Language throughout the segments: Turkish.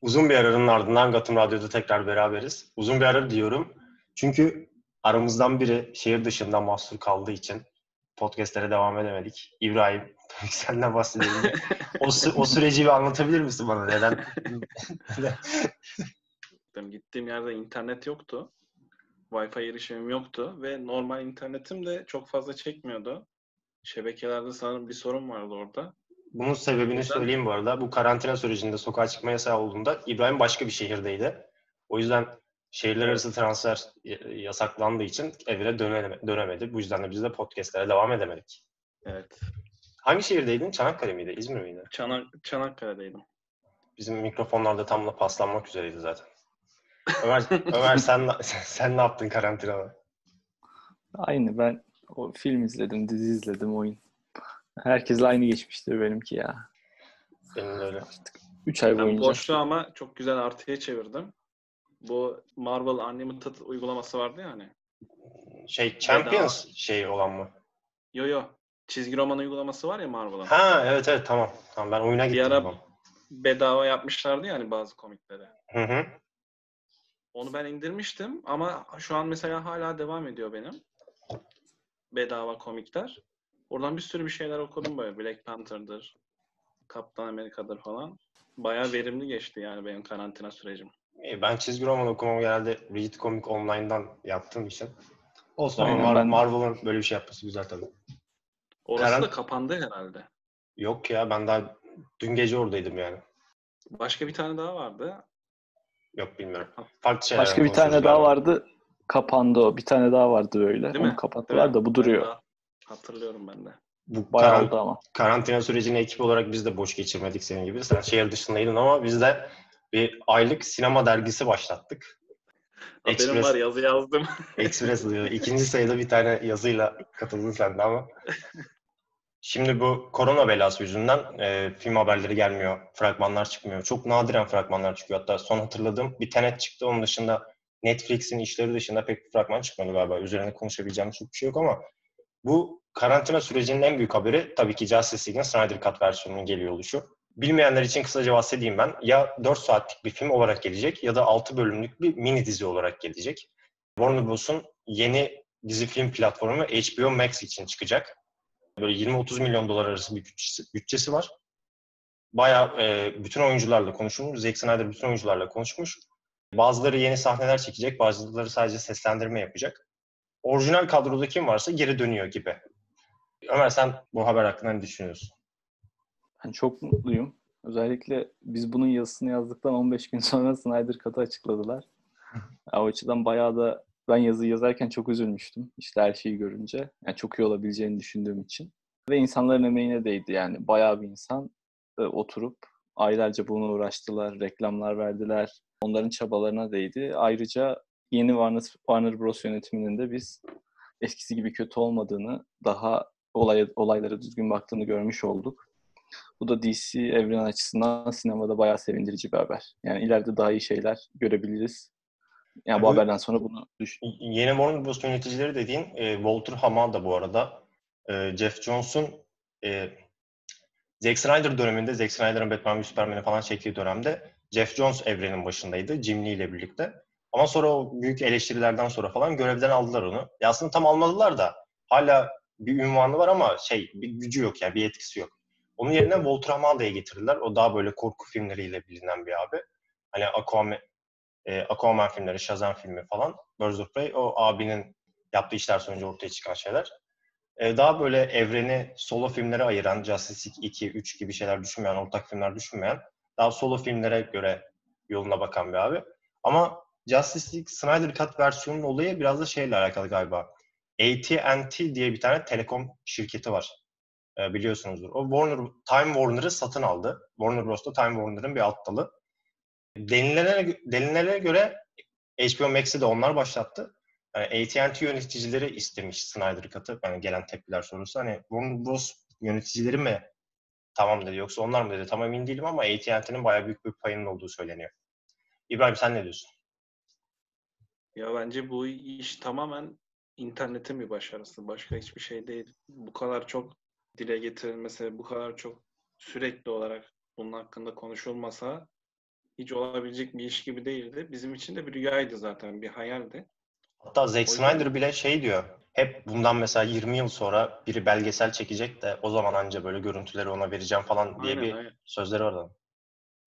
Uzun bir aranın ardından Gotham Radyo'da tekrar beraberiz. Uzun bir ara diyorum. Çünkü aramızdan biri şehir dışında mahsur kaldığı için podcastlere devam edemedik. İbrahim, senden bahsedelim. o, o süreci bir anlatabilir misin bana? Neden? Gittiğim yerde internet yoktu. Wi-Fi erişimim yoktu ve normal internetim de çok fazla çekmiyordu. Şebekelerde sanırım bir sorun vardı orada. Bunun sebebini söyleyeyim bu arada. Bu karantina sürecinde sokağa çıkma yasağı olduğunda İbrahim başka bir şehirdeydi. O yüzden şehirler arası transfer yasaklandığı için evine dönemedi. Bu yüzden de biz de podcastlere devam edemedik. Evet. Hangi şehirdeydin? Çanakkale miydi? İzmir miydi? Çanak Çanakkale'deydim. Bizim mikrofonlar da tam da paslanmak üzereydi zaten. Ömer, Ömer sen, sen ne yaptın karantinada? Aynı ben o film izledim, dizi izledim, oyun. Herkesle aynı geçmiştir benimki ya. Benim öyle. 3 ay boyunca. Ben boşluğu ama çok güzel artıya çevirdim. Bu Marvel Unlimited uygulaması vardı ya hani. Şey Champions Bedava. şey olan mı? Yo yo. Çizgi roman uygulaması var ya Marvel'ın. Ha evet evet tamam. Tamam ben oyuna gittim. Bir ara bedava yapmışlardı yani bazı komikleri. Hı hı. Onu ben indirmiştim ama şu an mesela hala devam ediyor benim. Bedava komikler. Oradan bir sürü bir şeyler okudum böyle. Black Panther'dır, Kaptan Amerika'dır falan. Bayağı verimli geçti yani benim karantina sürecim. Ben çizgi roman okumamı genelde Read Comic Online'dan yaptığım için. Olsun ama Mar- ben... Marvel'ın böyle bir şey yapması güzel tabii. Orası Karan... da kapandı herhalde. Yok ya ben daha dün gece oradaydım yani. Başka bir tane daha vardı. Yok bilmiyorum. Farklı şeyler Başka bir tane daha vardı. Kapandı o. Bir tane daha vardı böyle. Değil Onu mi? kapattılar da bu duruyor. Hatırlıyorum ben de. Bu Bayağı karan- oldu ama. Karantina sürecini ekip olarak biz de boş geçirmedik senin gibi. Sen şehir dışındaydın ama biz de bir aylık sinema dergisi başlattık. Haberim Express, var yazı yazdım. Express diyor. İkinci sayıda bir tane yazıyla katıldın sen de ama. Şimdi bu korona belası yüzünden e, film haberleri gelmiyor, fragmanlar çıkmıyor. Çok nadiren fragmanlar çıkıyor. Hatta son hatırladığım bir Tenet çıktı. Onun dışında Netflix'in işleri dışında pek bir fragman çıkmadı galiba. Üzerine konuşabileceğim çok bir şey yok ama bu karantina sürecinin en büyük haberi tabii ki Justice League'in Snyder Cut versiyonunun geliyor oluşu. Bilmeyenler için kısaca bahsedeyim ben. Ya 4 saatlik bir film olarak gelecek ya da 6 bölümlük bir mini dizi olarak gelecek. Warner Bros'un yeni dizi film platformu HBO Max için çıkacak. Böyle 20-30 milyon dolar arası bir bütçesi, bütçesi var. Bayağı e, bütün oyuncularla konuşulmuş. Zack Snyder bütün oyuncularla konuşmuş. Bazıları yeni sahneler çekecek, bazıları sadece seslendirme yapacak. Orijinal kadroda kim varsa geri dönüyor gibi. Ömer sen bu haber hakkında ne düşünüyorsun? Ben çok mutluyum. Özellikle biz bunun yazısını yazdıktan 15 gün sonra Snyder Cut'ı açıkladılar. o açıdan bayağı da ben yazı yazarken çok üzülmüştüm. İşte her şeyi görünce. Yani çok iyi olabileceğini düşündüğüm için. Ve insanların emeğine değdi yani. Bayağı bir insan e, oturup aylarca bunu uğraştılar, reklamlar verdiler. Onların çabalarına değdi. Ayrıca yeni Warner, Warner Bros. yönetiminin de biz eskisi gibi kötü olmadığını, daha olay, olaylara düzgün baktığını görmüş olduk. Bu da DC evren açısından sinemada bayağı sevindirici bir haber. Yani ileride daha iyi şeyler görebiliriz. Yani bu, bu haberden sonra bunu düş. Yeni Warner Bros. yöneticileri dediğin e, Walter Hamada bu arada. E, Jeff Johnson e, Zack Snyder döneminde, Zack Snyder'ın Batman ve Superman'i falan çektiği dönemde Jeff Jones evrenin başındaydı Jim Lee ile birlikte. Ama sonra o büyük eleştirilerden sonra falan görevden aldılar onu. Ya aslında tam almadılar da hala bir ünvanı var ama şey bir gücü yok yani bir etkisi yok. Onun yerine Walter Hamada'yı getirdiler. O daha böyle korku filmleriyle bilinen bir abi. Hani Aquaman, e, Aquaman filmleri, Shazam filmi falan. Birds of Prey o abinin yaptığı işler sonucu ortaya çıkan şeyler. E, daha böyle evreni solo filmlere ayıran, Justice League 2, 3 gibi şeyler düşünmeyen, ortak filmler düşünmeyen, daha solo filmlere göre yoluna bakan bir abi. Ama Justice League Snyder Cut versiyonunun olayı biraz da şeyle alakalı galiba. AT&T diye bir tane telekom şirketi var. E, biliyorsunuzdur. O Warner, Time Warner'ı satın aldı. Warner Bros. da Time Warner'ın bir alt dalı. Denilene, denilene göre HBO Max'i de onlar başlattı. Yani AT&T yöneticileri istemiş Snyder Cut'ı. Yani gelen tepkiler sorusu. Hani Warner Bros. yöneticileri mi tamam dedi yoksa onlar mı dedi tam emin değilim ama AT&T'nin bayağı büyük bir payının olduğu söyleniyor. İbrahim sen ne diyorsun? Ya bence bu iş tamamen internetin bir başarısı. Başka hiçbir şey değil. Bu kadar çok dile getirilmesi, bu kadar çok sürekli olarak bunun hakkında konuşulmasa hiç olabilecek bir iş gibi değildi. Bizim için de bir rüyaydı zaten, bir hayaldi. Hatta Zack Snyder bile şey diyor. Hep bundan mesela 20 yıl sonra biri belgesel çekecek de o zaman anca böyle görüntüleri ona vereceğim falan diye Aynen, bir aynen. sözleri var.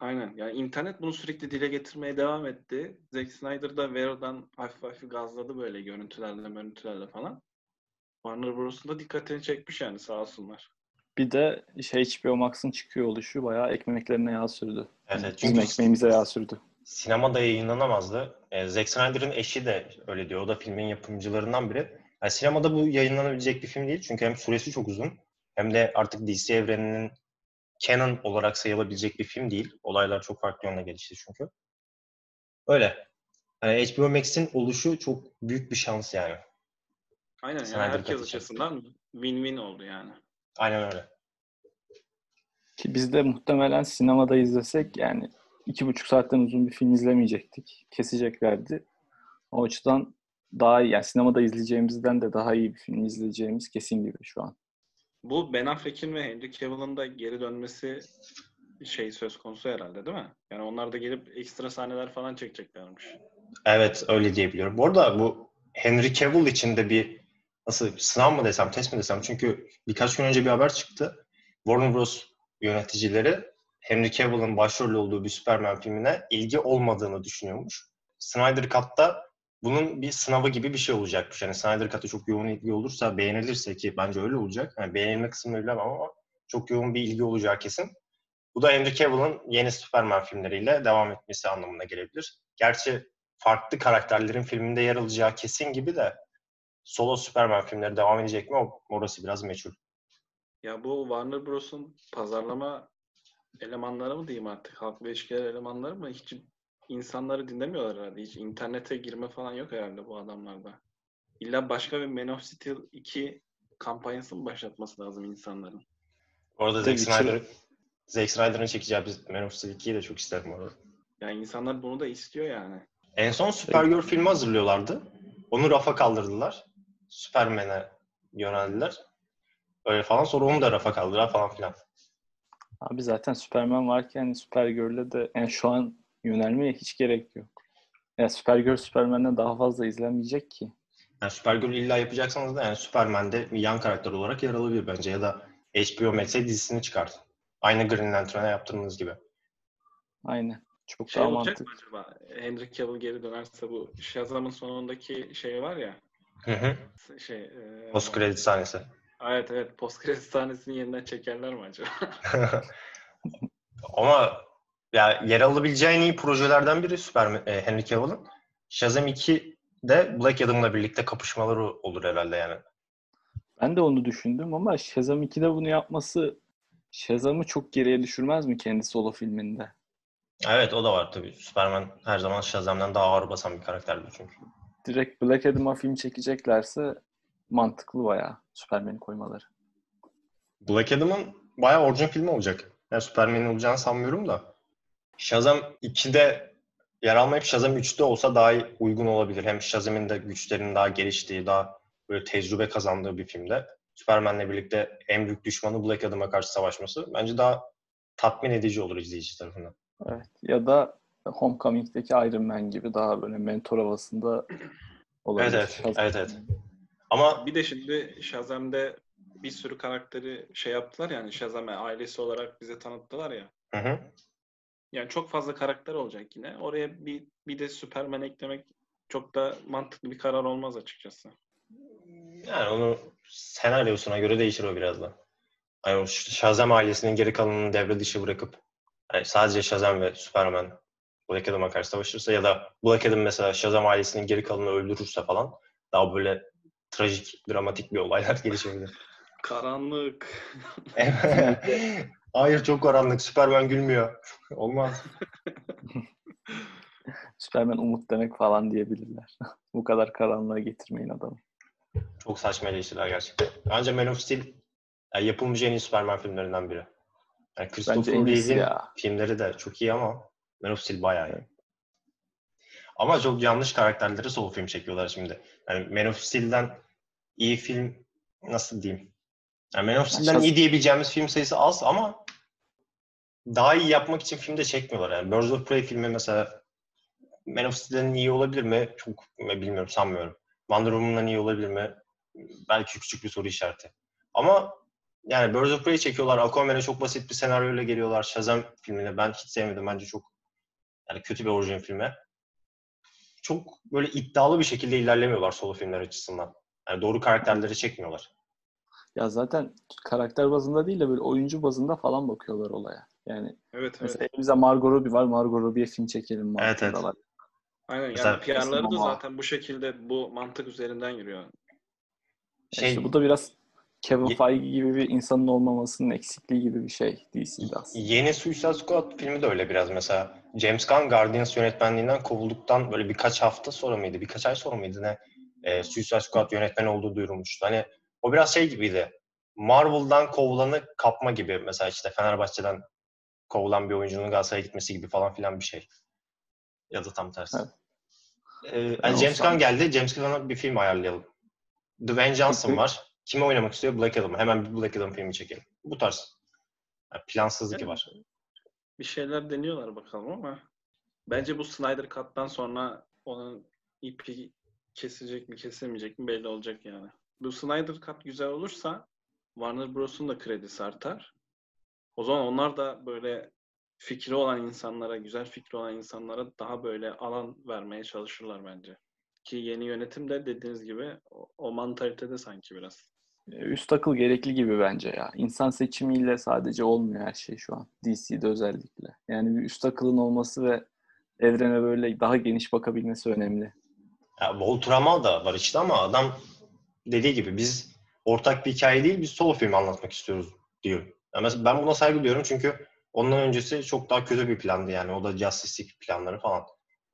Aynen. Yani internet bunu sürekli dile getirmeye devam etti. Zack Snyder da Vero'dan hafif hafif gazladı böyle görüntülerle, görüntülerle falan. Warner Bros'un da dikkatini çekmiş yani sağ olsunlar. Bir de şey HBO Max'ın çıkıyor oluşu bayağı ekmeklerine yağ sürdü. Evet, Yani evet. Bizim Çünkü ekmeğimize yağ sürdü. sinemada yayınlanamazdı. E, Zack Snyder'ın eşi de öyle diyor. O da filmin yapımcılarından biri. Yani sinemada bu yayınlanabilecek bir film değil. Çünkü hem süresi çok uzun hem de artık DC evreninin canon olarak sayılabilecek bir film değil. Olaylar çok farklı yönde gelişti çünkü. Öyle. Yani HBO Max'in oluşu çok büyük bir şans yani. Aynen yani Snyder herkes açısından win-win oldu yani. Aynen öyle. Ki biz de muhtemelen sinemada izlesek yani iki buçuk saatten uzun bir film izlemeyecektik. Keseceklerdi. O açıdan daha iyi. Yani sinemada izleyeceğimizden de daha iyi bir film izleyeceğimiz kesin gibi şu an. Bu Ben Affleck'in ve Henry Cavill'ın da geri dönmesi şey söz konusu herhalde değil mi? Yani onlar da gelip ekstra sahneler falan çekeceklermiş. Evet öyle diyebiliyorum. Bu arada bu Henry Cavill için de bir nasıl sınav mı desem, test mi desem? Çünkü birkaç gün önce bir haber çıktı. Warner Bros. yöneticileri Henry Cavill'ın başrolü olduğu bir Superman filmine ilgi olmadığını düşünüyormuş. Snyder Cut'ta bunun bir sınavı gibi bir şey olacakmış. Yani Snyder Cut'a çok yoğun ilgi olursa, beğenilirse ki bence öyle olacak. Yani beğenilme kısmını bilemem ama çok yoğun bir ilgi olacağı kesin. Bu da Henry Cavill'ın yeni Superman filmleriyle devam etmesi anlamına gelebilir. Gerçi farklı karakterlerin filminde yer alacağı kesin gibi de solo Superman filmleri devam edecek mi? Orası biraz meçhul. Ya bu Warner Bros'un pazarlama elemanları mı diyeyim artık? Halkla ilişkiler elemanları mı? Hiç insanları dinlemiyorlar herhalde. Hiç internete girme falan yok herhalde bu adamlarda. İlla başka bir Man of Steel 2 kampanyası mı başlatması lazım insanların? Orada Zack ki. Snyder Zack Snyder'ın çekeceği biz Man of Steel 2'yi de çok isterim orada. Yani insanlar bunu da istiyor yani. En son Supergirl filmi hazırlıyorlardı. Onu rafa kaldırdılar. Superman'e yöneldiler. Öyle falan. Sonra onu da rafa kaldırdılar falan filan. Abi zaten Superman varken Supergirl'e de yani şu an yönelmeye hiç gerek yok. Ya Supergirl Superman'den daha fazla izlenmeyecek ki. Yani Supergirl illa yapacaksanız da yani Superman'de bir yan karakter olarak yer alabilir bence. Ya da HBO Max'e dizisini çıkartın. Aynı Green Lantern'a yaptığınız gibi. Aynen. Çok Şey daha olacak mantıklı. mı acaba? Henry Cavill geri dönerse bu Shazam'ın sonundaki şey var ya Hı hı. şey e, Post credit sahnesi. Evet evet post credit sahnesini yeniden çekerler mi acaba? Ama ya yer alabileceği en iyi projelerden biri Superman, e, Henry Cavill'ın. Shazam 2 de Black Adam'la birlikte kapışmaları olur herhalde yani. Ben de onu düşündüm ama Shazam 2'de bunu yapması Shazam'ı çok geriye düşürmez mi kendi solo filminde? Evet o da var tabii. Superman her zaman Shazam'dan daha ağır basan bir karakterdi çünkü. Direkt Black Adam'a film çekeceklerse mantıklı bayağı Superman'i koymaları. Black Adam'ın bayağı orijinal filmi olacak. Yani Superman'in olacağını sanmıyorum da. Shazam 2'de yer almayıp Shazam 3'te olsa daha uygun olabilir. Hem Shazam'in de güçlerinin daha geliştiği, daha böyle tecrübe kazandığı bir filmde. Superman'le birlikte en büyük düşmanı Black Adam'a karşı savaşması bence daha tatmin edici olur izleyici tarafından. Evet. Ya da Homecoming'deki Iron Man gibi daha böyle mentor havasında olabilir. Evet, evet. Evet, evet. Ama Bir de şimdi Shazam'de bir sürü karakteri şey yaptılar yani Shazam'e ailesi olarak bize tanıttılar ya. hı hı. Yani çok fazla karakter olacak yine. Oraya bir bir de Superman eklemek çok da mantıklı bir karar olmaz açıkçası. Yani onu senaryosuna göre değişir o biraz da. Yani o Shazam ailesinin geri kalanını devre dışı bırakıp yani sadece Shazam ve Superman Black Adam'a karşı savaşırsa ya da Black Adam mesela Shazam ailesinin geri kalanını öldürürse falan daha böyle trajik, dramatik bir olaylar gelişebilir. Karanlık. Hayır çok karanlık. Superman gülmüyor. Olmaz. Superman umut demek falan diyebilirler. Bu kadar karanlığa getirmeyin adamı. Çok saçma eleştiriler gerçekten. Bence Man of Steel yani yapılmış en iyi Superman filmlerinden biri. Yani Christopher Reeve'in filmleri de çok iyi ama Man of Steel bayağı iyi. Ama çok yanlış karakterleri solo film çekiyorlar şimdi. Yani Man of Steel'den iyi film nasıl diyeyim? Yani Man of Steel'den iyi diyebileceğimiz film sayısı az ama daha iyi yapmak için filmde çekmiyorlar. Yani Birds of Prey filmi mesela Man of Steel'den iyi olabilir mi? Çok bilmiyorum, sanmıyorum. Wonder Woman'dan iyi olabilir mi? Belki küçük bir soru işareti. Ama yani Birds of Prey çekiyorlar. Aquaman'e çok basit bir senaryoyla geliyorlar. Shazam filmine ben hiç sevmedim. Bence çok yani kötü bir orijin filme. Çok böyle iddialı bir şekilde ilerlemiyorlar solo filmler açısından. Yani doğru karakterleri çekmiyorlar. Ya zaten karakter bazında değil de böyle oyuncu bazında falan bakıyorlar olaya. Yani Evet evet. mesela elimizde Margot Robbie var. Margot Robbie'ye film çekelim Evet, evet. mantığındalar. Aynen Mesela- yani PR'ları da zaten bu şekilde bu mantık üzerinden yürüyor. Şey, Şey, bu da biraz Kevin Ye- Feige gibi bir insanın olmamasının eksikliği gibi bir şey DC'de aslında. Yeni Suicide Squad filmi de öyle biraz mesela. James Gunn Guardians yönetmenliğinden kovulduktan böyle birkaç hafta sonra mıydı, birkaç ay sonra mıydı ne? E, Suicide Squad yönetmeni olduğu duyurulmuştu. Hani o biraz şey gibiydi. Marvel'dan kovulanı kapma gibi. Mesela işte Fenerbahçe'den kovulan bir oyuncunun Galatasaray'a gitmesi gibi falan filan bir şey. Ya da tam tersi. Evet. Ee, yani James Gunn geldi. James Gunn'a bir film ayarlayalım. Dwayne Johnson var. Kimi oynamak istiyor? Black Adam. Hemen bir Black Adam filmi çekelim. Bu tarz. Yani plansızlık Evet. var. Bir şeyler deniyorlar bakalım ama bence bu Snyder Cut'tan sonra onun ipi kesecek mi kesemeyecek mi belli olacak yani. Bu Snyder Cut güzel olursa Warner Bros'un da kredisi artar. O zaman onlar da böyle fikri olan insanlara, güzel fikri olan insanlara daha böyle alan vermeye çalışırlar bence. Ki yeni yönetim de dediğiniz gibi o, o mantalitede sanki biraz. E, Üst akıl gerekli gibi bence ya. İnsan seçimiyle sadece olmuyor her şey şu an. DC'de özellikle. Yani bir üst akılın olması ve evrene böyle daha geniş bakabilmesi önemli. Ya Walter Amal da var işte ama adam dediği gibi biz ortak bir hikaye değil, biz solo film anlatmak istiyoruz diyor. Ya mesela ben buna saygı duyuyorum çünkü ondan öncesi çok daha kötü bir plandı yani. O da Justice League planları falan.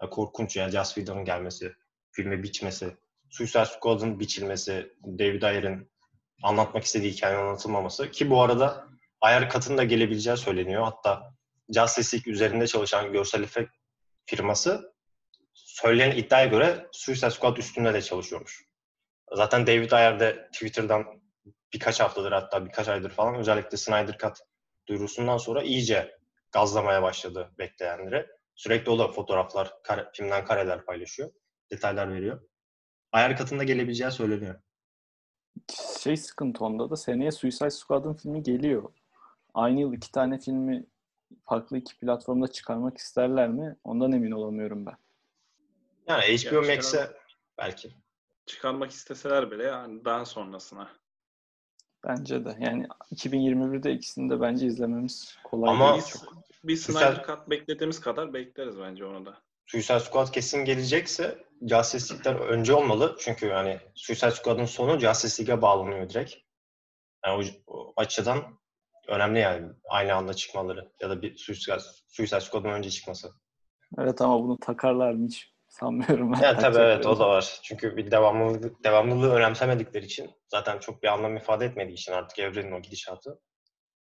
Ya korkunç yani Joss Whedon'ın gelmesi, filmi biçmesi, Suicide Squad'ın biçilmesi, David Ayer'in anlatmak istediği hikayenin anlatılmaması. Ki bu arada ayar katında gelebileceği söyleniyor. Hatta Justice League üzerinde çalışan görsel efekt firması söylenen iddiaya göre Suicide Squad üstünde de çalışıyormuş. Zaten David Ayer de Twitter'dan birkaç haftadır hatta birkaç aydır falan özellikle Snyder Cut duyurusundan sonra iyice gazlamaya başladı bekleyenleri. Sürekli o da fotoğraflar, kare, filmden kareler paylaşıyor. Detaylar veriyor. Ayar katında gelebileceği söyleniyor. Şey sıkıntı onda da seneye Suicide Squad'ın filmi geliyor. Aynı yıl iki tane filmi farklı iki platformda çıkarmak isterler mi? Ondan emin olamıyorum ben. Yani HBO Max'e belki. Çıkarmak isteseler bile yani daha sonrasına. Bence de. Yani 2021'de ikisini de bence izlememiz kolay Ama- değil çok. bir Snyder Cut beklediğimiz kadar bekleriz bence onu da. Suicide Squad kesin gelecekse Justice League'den önce olmalı. Çünkü yani Suicide Squad'ın sonu Justice League'e bağlanıyor direkt. Yani o, o açıdan önemli yani aynı anda çıkmaları ya da bir Suicide, Suicide Squad'ın önce çıkması. Evet ama bunu takarlar mı hiç sanmıyorum ben. Yani tabii evet o da var. Çünkü bir devamlılık, devamlılığı önemsemedikleri için zaten çok bir anlam ifade etmediği için artık evrenin o gidişatı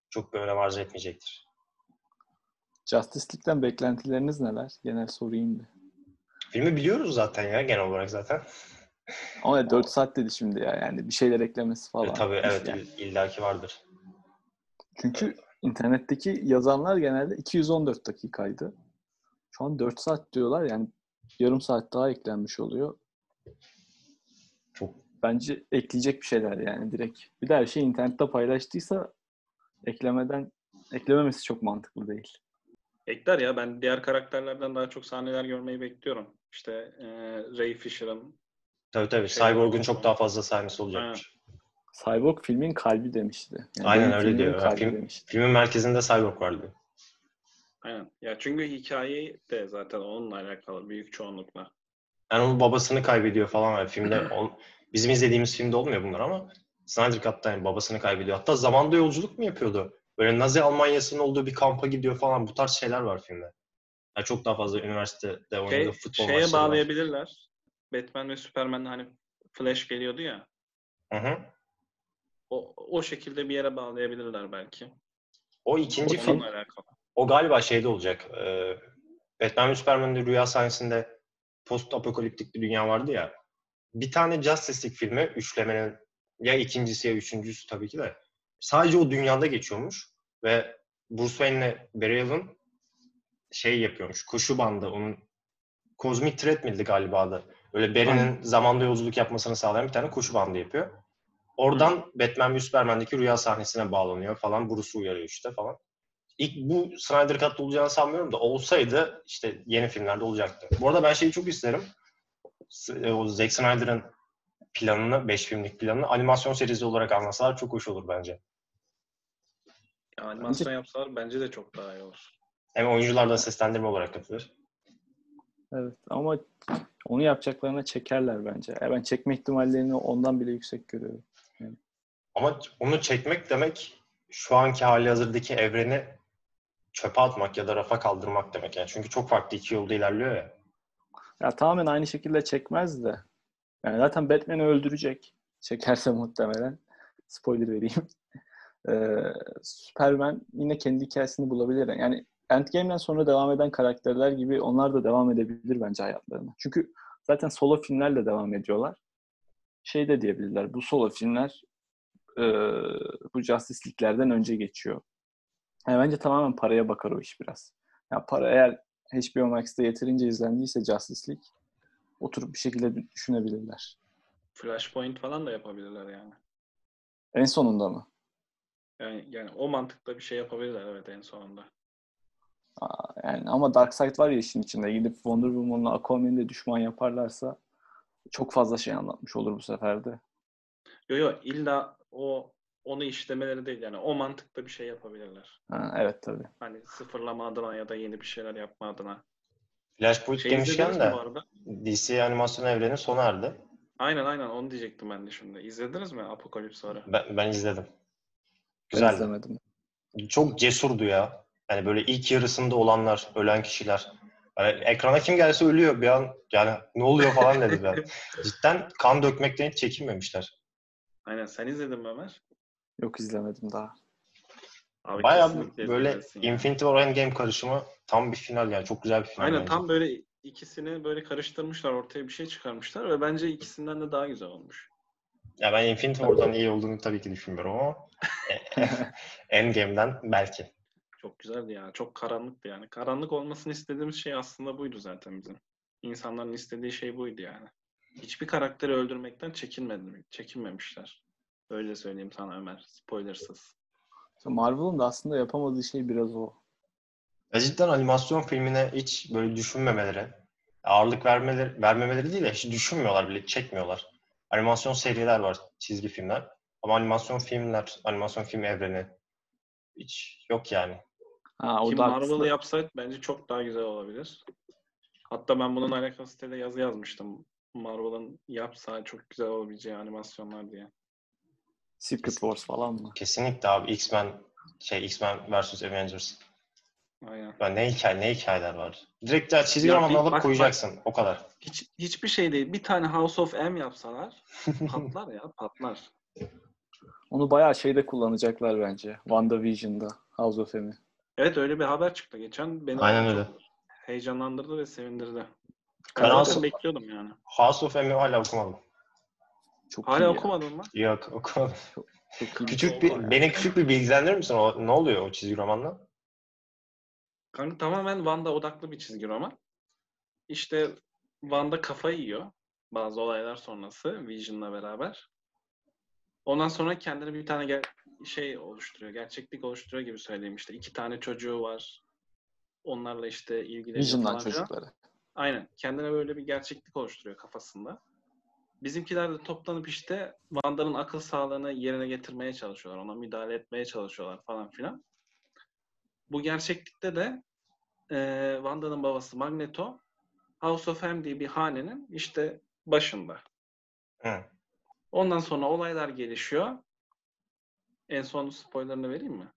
çok bir önem arz etmeyecektir. Justice League'den beklentileriniz neler? Genel sorayım bir. Filmi biliyoruz zaten ya genel olarak zaten. Ama 4 saat dedi şimdi ya yani bir şeyler eklemesi falan. E, tabii evet Yani. ill- illaki vardır. Çünkü internetteki yazanlar genelde 214 dakikaydı. Şu an 4 saat diyorlar yani yarım saat daha eklenmiş oluyor. Çok Bence ekleyecek bir şeyler yani direkt. Bir de her şey internette paylaştıysa eklemeden eklememesi çok mantıklı değil. Ekler ya ben diğer karakterlerden daha çok sahneler görmeyi bekliyorum. İşte e, Ray Fisher'ın tabii tabii Şey Cyborg'un çok daha fazla sahnesi olacakmış. Cyborg filmin kalbi demişti. Yani Aynen öyle diyor. Film- demişti. Filmin merkezinde Cyborg var diyor. Aynen. Ya çünkü hikaye de zaten onunla alakalı büyük çoğunlukla. Yani onun babasını kaybediyor falan var. Filmde on, bizim izlediğimiz filmde olmuyor bunlar ama Snyder Cut'ta yani babasını kaybediyor. Hatta zamanda yolculuk mu yapıyordu? Böyle Nazi Almanyası'nın olduğu bir kampa gidiyor falan. Bu tarz şeyler var filmde. Yani çok daha fazla üniversitede oynadığı Şey, futbol şeye maçları var. bağlayabilirler. Batman ve Superman'de hani Flash geliyordu ya. Hı hı. O, o şekilde bir yere bağlayabilirler belki. O ikinci O film, alakalı. O galiba şeyde olacak. Ee, Batman ve Superman'in rüya sahnesinde post apokaliptik bir dünya vardı ya. Bir tane Justice League filmi üçlemenin ya ikincisi ya üçüncüsü tabii ki de sadece o dünyada geçiyormuş ve Bruce Wayne'le Barry Allen şey yapıyormuş. Koşu bandı. Onun Cosmic Thread miydi galiba adı? Böyle Barry'nin zamanda yolculuk yapmasını sağlayan bir tane koşu bandı yapıyor. Oradan Batman ve Superman'deki rüya sahnesine bağlanıyor falan. Bruce'u uyarıyor işte falan. İlk bu Snyder Cut'ta olacağını sanmıyorum da olsaydı işte yeni filmlerde olacaktı. Bu arada ben şeyi çok isterim. S- O Zack Snyder'ın planını, 5 filmlik planını animasyon serisi olarak anlasalar çok hoş olur bence. Ya, animasyon yapsalar bence de çok daha iyi olur. Hem oyuncular da seslendirme olarak katılır. Evet ama onu yapacaklarına çekerler bence. Ya ben çekme ihtimallerini ondan bile yüksek görüyorum. Ama onu çekmek demek şu anki hali hazırdaki evreni çöpe atmak ya da rafa kaldırmak demek. Yani çünkü çok farklı iki yolda ilerliyor ya. Ya tamamen aynı şekilde çekmez de. Yani zaten Batman'i öldürecek. Çekerse muhtemelen. Spoiler vereyim. Ee, Superman yine kendi hikayesini bulabilir. Yani Endgame'den sonra devam eden karakterler gibi onlar da devam edebilir bence hayatlarına. Çünkü zaten solo filmlerle devam ediyorlar. Şey de diyebilirler. Bu solo filmler e, bu Justice League'lerden önce geçiyor. Yani bence tamamen paraya bakar o iş biraz. Ya para eğer HBO Max'te yeterince izlendiyse Justice League oturup bir şekilde düşünebilirler. Flashpoint falan da yapabilirler yani. En sonunda mı? Yani, yani o mantıkla bir şey yapabilirler evet en sonunda. Aa, yani ama Darkseid var ya işin içinde. Gidip Wonder Woman'la Aquaman'i de düşman yaparlarsa çok fazla şey anlatmış olur bu sefer de. Yo yo illa o onu işlemeleri değil yani o mantıkla bir şey yapabilirler. Ha, evet tabii. Hani sıfırlama adına ya da yeni bir şeyler yapma adına. Flashpoint Şey demişken de? DC animasyon evreni sona erdi. Aynen aynen onu diyecektim ben de şimdi. İzlediniz mi Apokalips sonra? Ben, ben izledim. Ben Güzeldi. izlemedim. Çok cesurdu ya. Yani böyle ilk yarısında olanlar, ölen kişiler. Yani ekrana kim gelse ölüyor bir an. Yani ne oluyor falan dedi ben. Cidden kan dökmekten hiç çekinmemişler. Aynen sen izledin mi Ömer? Yok izlemedim daha. Abi Baya kesinlikle böyle. Infinity War Endgame karışımı tam bir final yani. Çok güzel bir final Aynen bence. tam böyle ikisini böyle karıştırmışlar ortaya bir şey çıkarmışlar ve bence ikisinden de daha güzel olmuş. Ya ben Infinity War'dan iyi olduğunu tabii ki düşünmüyorum ama Endgame'den belki. Çok güzeldi ya. Çok karanlıktı yani. Karanlık olmasını istediğimiz şey aslında buydu zaten bizim. İnsanların istediği şey buydu yani. Hiçbir karakteri öldürmekten çekinmedi, çekinmemişler. Öyle söyleyeyim sana Ömer. Spoilersız. Marvel'ın da aslında yapamadığı şey biraz o. Ya cidden animasyon filmine hiç böyle düşünmemeleri, ağırlık vermeleri, vermemeleri değil de hiç düşünmüyorlar bile, çekmiyorlar. Animasyon seriler var, çizgi filmler. Ama animasyon filmler, animasyon film evreni hiç yok yani. Ha, o Ki da Marvel'ı aslında- yapsaydı bence çok daha güzel olabilir. Hatta ben bunun alakalı sitede yazı yazmıştım. Marvel'ın yapsa çok güzel olabileceği animasyonlar diye. Secret Wars falan mı? Kesinlikle abi X-Men, şey X-Men vs. Avengers. Aynen. Ya ne hikaye, ne hikayeler var. Direkt ya çizgi bir- alıp bak- koyacaksın. O kadar. Hiç, hiçbir şey değil. Bir tane House of M yapsalar patlar ya patlar. Onu bayağı şeyde kullanacaklar bence. WandaVision'da. House of M'i. Evet öyle bir haber çıktı geçen. Beni Aynen öyle. heyecanlandırdı ve sevindirdi. Ben zaten bekliyordum yani. House of M'i hala okumadım. Çok Hala iyi ya. okumadın mı? Yok okumadım. Çok iyi. Küçük oldu bir, ya. beni küçük bir bilgilendirir misin? O, ne oluyor o çizgi romanla? Kanka tamamen Wanda odaklı bir çizgi roman. İşte Wanda kafayı yiyor bazı olaylar sonrası Vision'la beraber. Ondan sonra kendine bir tane ger- şey oluşturuyor, gerçeklik oluşturuyor gibi söyleyeyim işte. iki tane çocuğu var. Onlarla işte ilgileniyor Vision'dan çocukları. Aynen. Kendine böyle bir gerçeklik oluşturuyor kafasında. Bizimkiler de toplanıp işte Wanda'nın akıl sağlığını yerine getirmeye çalışıyorlar. Ona müdahale etmeye çalışıyorlar falan filan. Bu gerçeklikte de eee Wanda'nın babası Magneto House of M diye bir hanenin işte başında. Hı. Ondan sonra olaylar gelişiyor. En son spoilerını vereyim mi?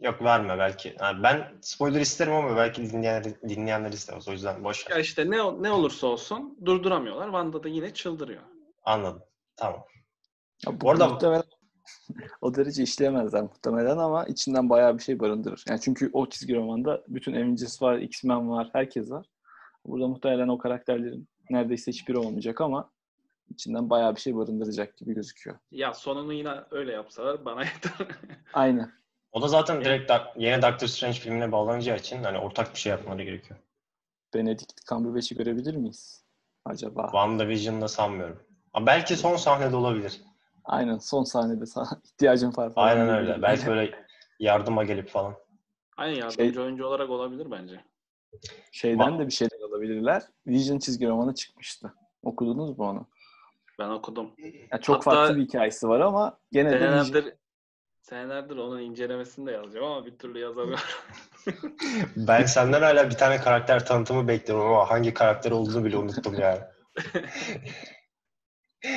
Yok verme belki. Yani ben spoiler isterim ama belki dinleyenler, dinleyenler istemez. O yüzden boş ver. Ya işte ne ne olursa olsun durduramıyorlar. Wanda da yine çıldırıyor. Anladım. Tamam. Ya Bu arada- muhtemelen o derece işleyemezler muhtemelen ama içinden bayağı bir şey barındırır. Yani çünkü o çizgi romanda bütün Avengers var, X-Men var, herkes var. Burada muhtemelen o karakterlerin neredeyse hiçbiri olmayacak ama içinden bayağı bir şey barındıracak gibi gözüküyor. Ya sonunu yine öyle yapsalar bana yeter. Aynen. O da zaten direkt yeni Doctor Strange filmine bağlanacağı için hani ortak bir şey yapmaları gerekiyor. Benedict Cumberbatch'i görebilir miyiz? Acaba? WandaVision'da sanmıyorum. Ama belki son sahnede olabilir. Aynen son sahnede sana ihtiyacın var falan. Aynen öyle. Belki böyle yardıma gelip falan. Aynen yardımcı oyuncu olarak olabilir bence. Şeyden de bir şeyler alabilirler. Vision çizgi romanı çıkmıştı. Okudunuz mu onu? Ben okudum. Ya çok Hatta- farklı bir hikayesi var ama gene de Vision... Senelerdir onun incelemesini de yazacağım ama bir türlü yazamıyorum. Ben senden hala bir tane karakter tanıtımı bekliyorum ama hangi karakter olduğunu bile unuttum yani.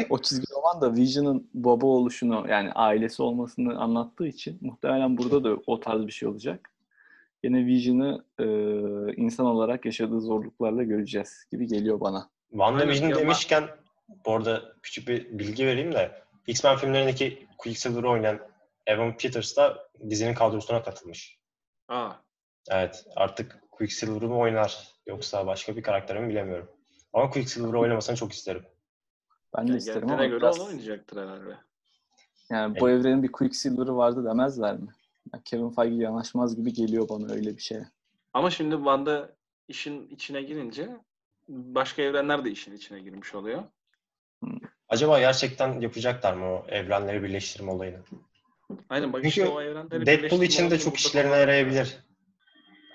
O çizgi roman da Vision'ın baba oluşunu yani ailesi olmasını anlattığı için muhtemelen burada da o tarz bir şey olacak. Yine Vision'ı e, insan olarak yaşadığı zorluklarla göreceğiz gibi geliyor bana. WandaVision demişken bu arada küçük bir bilgi vereyim de X-Men filmlerindeki Quicksilver'ı oynayan Evan Peters da dizinin kadrosuna katılmış. Aa, Evet artık Quicksilver'ı mı oynar yoksa başka bir karakteri mi bilemiyorum. Ama Quicksilver'ı oynamasını çok isterim. Ben de yani isterim ama göre biraz, oynayacaktır herhalde. yani bu evrenin bir Quicksilver'ı vardı demezler mi? Yani Kevin Feige yanaşmaz gibi geliyor bana öyle bir şeye. Ama şimdi Wanda işin içine girince başka evrenler de işin içine girmiş oluyor. Acaba gerçekten yapacaklar mı o evrenleri birleştirme olayını? Aynen bak Çünkü işte o evrenleri Deadpool için de çok işlerine yarayabilir.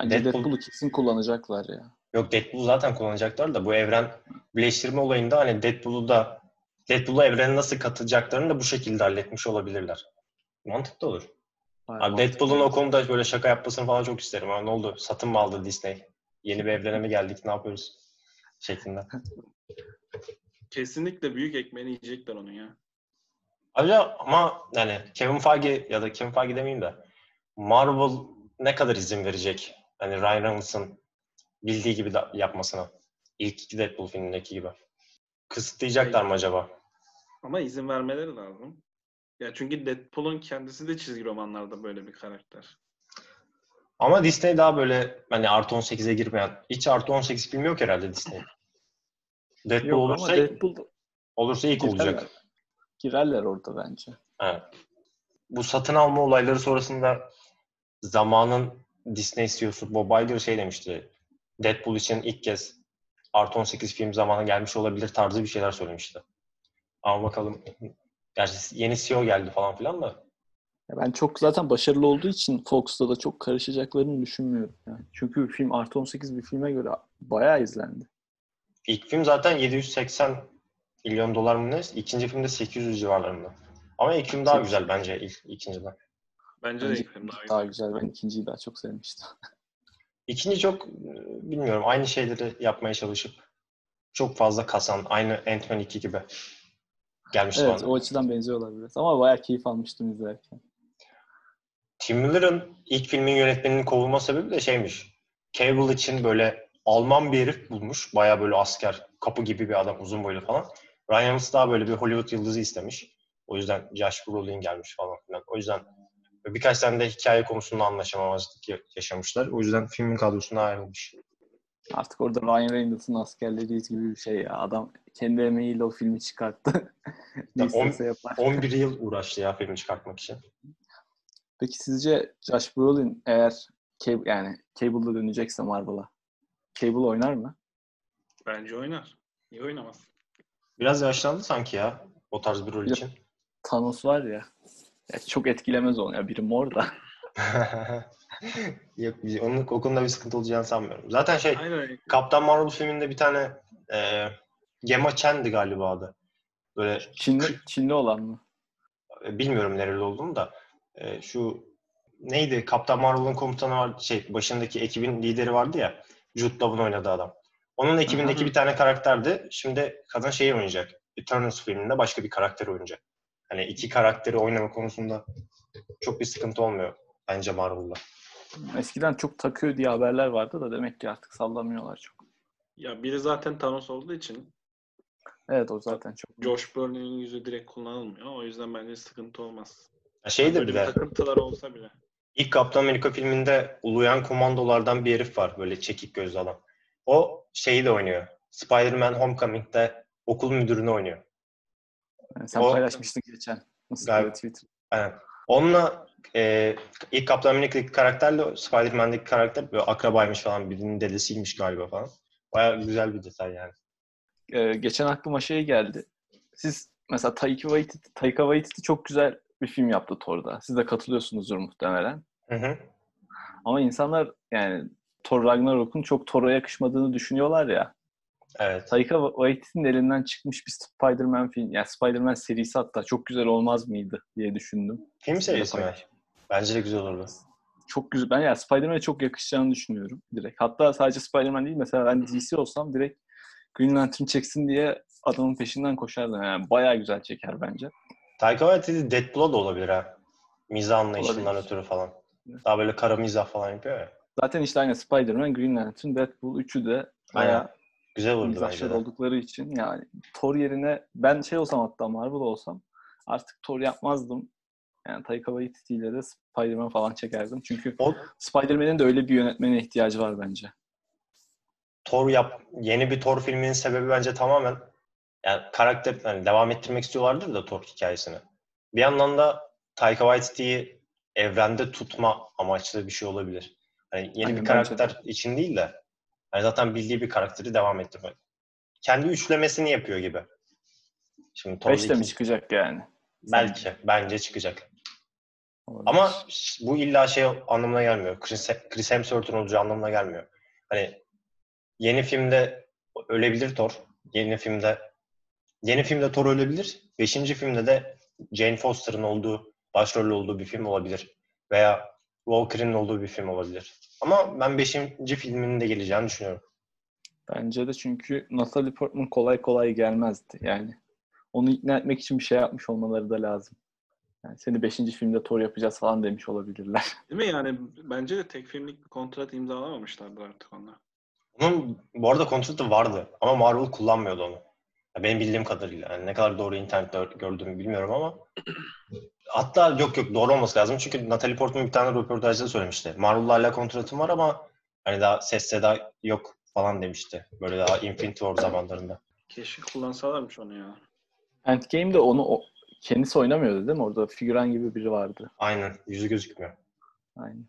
Bence Deadpool- Deadpool'u kesin kullanacaklar ya. Yok Deadpool'u zaten kullanacaklar da bu evren birleştirme olayında hani Deadpool'u da Deadpool'u evrene nasıl katacaklarını da bu şekilde halletmiş olabilirler. Mantıklı olur. Bayağı Abi. Deadpool'un o konuda böyle şaka yapmasını falan çok isterim. Ha, ne oldu? Satın mı aldı Disney? Yeni bir evrene mi geldik? Ne yapıyoruz? Şeklinde. Kesinlikle büyük ekmeğini yiyecekler onun ya. Ayrıca ama yani Kevin Feige ya da Kevin Feige demeyeyim de Marvel ne kadar izin verecek? Hani Ryan Reynolds'ın bildiği gibi yapmasına. İlk iki Deadpool filmindeki gibi. Kısıtlayacaklar mı acaba? Ama izin vermeleri lazım. Ya çünkü Deadpool'un kendisi de çizgi romanlarda böyle bir karakter. Ama Disney daha böyle hani artı 18'e girmeyen, hiç artı 18 filmi yok herhalde Disney. Deadpool Yok olursa, Deadpool olursa ilk olacak. Girerler orada bence. Evet. Bu satın alma olayları sonrasında zamanın Disney CEO'su Bob Iger şey demişti. Deadpool için ilk kez artı 18 film zamanı gelmiş olabilir tarzı bir şeyler söylemişti. Ama bakalım. Gerçi yeni CEO geldi falan filan da. Ben çok zaten başarılı olduğu için Fox'ta da çok karışacaklarını düşünmüyorum. Yani. Çünkü film artı 18 bir filme göre bayağı izlendi. İlk film zaten 780 milyon dolar mı ne? İkinci filmde 800 civarlarında. Ama ilk film daha güzel bence ilk, ikinciden. Bence, de Bence ilk film daha daha güzel. Ben ikinciyi daha çok sevmiştim. İkinci çok bilmiyorum aynı şeyleri yapmaya çalışıp çok fazla kasan aynı Ant-Man 2 gibi gelmiş evet bana. o açıdan benziyorlar biraz. Ama bayağı keyif almıştım izlerken. Tim Miller'ın ilk filmin yönetmeninin kovulma sebebi de şeymiş. Cable için böyle Alman bir herif bulmuş. Baya böyle asker, kapı gibi bir adam uzun boylu falan. Ryan Reynolds daha böyle bir Hollywood yıldızı istemiş. O yüzden Josh Brolin gelmiş falan filan. O yüzden birkaç tane de hikaye konusunda anlaşamamazlık ya- yaşamışlar. O yüzden filmin kadrosuna ayrılmış. Artık orada Ryan Reynolds'ın askerleriyiz gibi bir şey ya. Adam kendi emeğiyle o filmi çıkarttı. on- istese yapar. 11 yıl uğraştı ya filmi çıkartmak için. Peki sizce Josh Brolin eğer Cable, yani Cable'da dönecekse Marvel'a Cable oynar mı? Bence oynar. Niye oynamaz? Biraz yaşlandı sanki ya o tarz bir rol için. Thanos var ya. ya çok etkilemez onu ya. Biri mor da. Yok, onun o konuda bir sıkıntı olacağını sanmıyorum. Zaten şey Aynen. Kaptan Marvel filminde bir tane e, Gemma Chan'di galiba adı. Böyle Çinli, Çinli olan mı? e, bilmiyorum nereli olduğunu da e, şu neydi Kaptan Marvel'ın komutanı var şey başındaki ekibin lideri vardı ya Jude Law'un oynadığı adam. Onun ekibindeki Hı hı. bir tane karakterdi. Şimdi kadın şeyi oynayacak. Eternals filminde başka bir karakter oynayacak. Hani iki karakteri oynama konusunda çok bir sıkıntı olmuyor bence Marvel'da. Eskiden çok takıyor diye haberler vardı da demek ki artık sallamıyorlar çok. Ya biri zaten Thanos olduğu için Evet o zaten çok. Josh Brolin'in yüzü direkt kullanılmıyor. O yüzden bence sıkıntı olmaz. Ya Şey de Böyle de takıntıları olsa bile. İlk Kaptan Amerika filminde uluyan komandolardan bir herif var. Böyle çekik gözlü adam. O şeyi de oynuyor. Spider-Man Homecoming'de okul müdürünü oynuyor. Yani sen O- paylaşmıştın geçen. Nasıl Galiba. Twitter? Aynen. Onunla e, ilk Kaptan Amerika'daki karakterle Spider-Man'deki karakter böyle akrabaymış falan birinin dedesiymiş galiba falan. Baya güzel bir detay yani. Ee, geçen aklıma şey geldi. Siz mesela Taika Waititi, Taika Waititi çok güzel bir film yaptı Thor'da. Siz de katılıyorsunuzdur muhtemelen. Hı hı. Ama insanlar yani Thor Ragnarok'un çok Thor'a yakışmadığını düşünüyorlar ya. Evet. Taika Waititi'nin elinden çıkmış bir Spider-Man film, yani Spider-Man serisi hatta çok güzel olmaz mıydı diye düşündüm. Film serisi mi? Bence de güzel olurdu. Çok güzel. Ben yani Spider-Man'e çok yakışacağını düşünüyorum direkt. Hatta sadece Spider-Man değil mesela ben DC olsam direkt Green Lantern çeksin diye adamın peşinden koşardım. Yani bayağı güzel çeker bence. Taika Waititi Deadpool'a da olabilir ha. Mizah anlayışından Olabilir. ötürü falan. Daha böyle kara mizah falan yapıyor ya. Zaten işte aynı Spider-Man, Green Lantern, Deadpool üçü de bayağı Güzel mizahşör bence de. oldukları için yani Thor yerine ben şey olsam hatta Marvel olsam artık Thor yapmazdım. Yani Taika Waititi ile de Spider-Man falan çekerdim. Çünkü O Spider-Man'in de öyle bir yönetmene ihtiyacı var bence. Thor yap yeni bir Thor filminin sebebi bence tamamen yani karakter yani devam ettirmek istiyorlardır da Thor hikayesini. Bir yandan da Taika Waititi'yi evrende tutma amaçlı bir şey olabilir. Hani yeni Aynen, bir karakter için değil de hani zaten bildiği bir karakteri devam ettirmek. Kendi üçlemesini yapıyor gibi. Şimdi Thor Beş de mi çıkacak yani? Belki. Bence çıkacak. Olabilir. Ama bu illa şey anlamına gelmiyor. Chris, Chris Hemsworth'un olacağı anlamına gelmiyor. Hani yeni filmde ölebilir Thor. Yeni filmde yeni filmde Thor ölebilir. Beşinci filmde de Jane Foster'ın olduğu, başrolü olduğu bir film olabilir. Veya Walker'ın olduğu bir film olabilir. Ama ben beşinci filminin de geleceğini düşünüyorum. Bence de çünkü Natalie Portman kolay kolay gelmezdi. Yani onu ikna etmek için bir şey yapmış olmaları da lazım. Yani seni 5. filmde Thor yapacağız falan demiş olabilirler. Değil mi yani? Bence de tek filmlik bir kontrat imzalamamışlardır artık onlar. Onun bu arada kontratı vardı ama Marvel kullanmıyordu onu. Ya benim bildiğim kadarıyla. Yani ne kadar doğru internette gördüğümü bilmiyorum ama hatta yok yok doğru olması lazım. Çünkü Natalie Portman bir tane röportajda söylemişti. Marvel'la hala kontratım var ama hani daha ses seda yok falan demişti. Böyle daha Infinity War zamanlarında. Keşke kullansalarmış onu ya. Endgame'de onu o, kendisi oynamıyordu değil mi? Orada figüran gibi biri vardı. Aynen. Yüzü gözükmüyor. Aynen.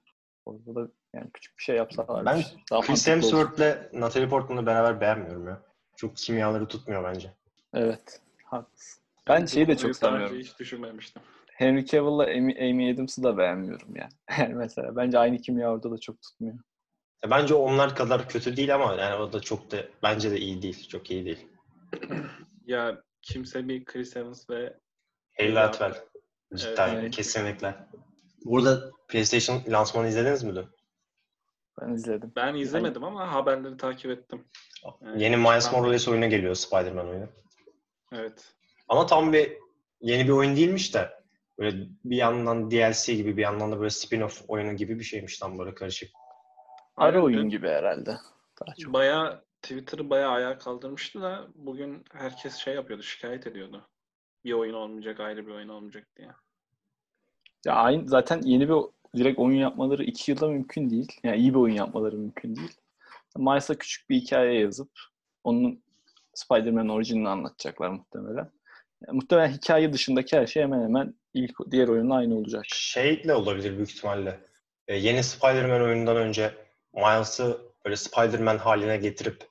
Orada da yani küçük bir şey yapsalar. Ben daha Chris. Hemsworth'le Natalie Portman'ı beraber beğenmiyorum ya. Çok kimyaları tutmuyor bence. Evet. Haklısın. Ben şeyi de çok sevmiyorum. Hiç düşünmemiştim. Henry Cavill'la Amy, Amy Adams'ı da beğenmiyorum yani. Yani mesela bence aynı kimya orada da çok tutmuyor. Ya Bence onlar kadar kötü değil ama yani o da çok da bence de iyi değil. Çok iyi değil. Ya kimse bir Chris Evans ve Hayley Ya. Atwell. Cidden Evet. kesinlikle. Burada PlayStation lansmanı izlediniz mi dün? Ben izledim. ben izlemedim ama haberleri takip ettim. Evet, Yeni Miles Morales oyunu geliyor Spider-Man oyunu. Evet. Ama tam bir yeni bir oyun değilmiş de böyle bir yandan DLC gibi bir yandan da böyle spin-off oyunu gibi bir şeymiş tam böyle karışık. Ara oyun gibi herhalde. Daha çok. Bayağı Twitter'ı bayağı ayağa kaldırmıştı da bugün herkes şey yapıyordu, şikayet ediyordu. Bir oyun olmayacak, ayrı bir oyun olmayacak diye. Ya aynı, zaten yeni bir direkt oyun yapmaları iki yılda mümkün değil. Yani iyi bir oyun yapmaları mümkün değil. Miles'a küçük bir hikaye yazıp onun Spider-Man orijinini anlatacaklar muhtemelen. Yani muhtemelen hikaye dışındaki her şey hemen hemen ilk diğer oyunla aynı olacak. Şeyle olabilir büyük ihtimalle. Ee, yeni Spider-Man oyunundan önce Miles'ı böyle Spider-Man haline getirip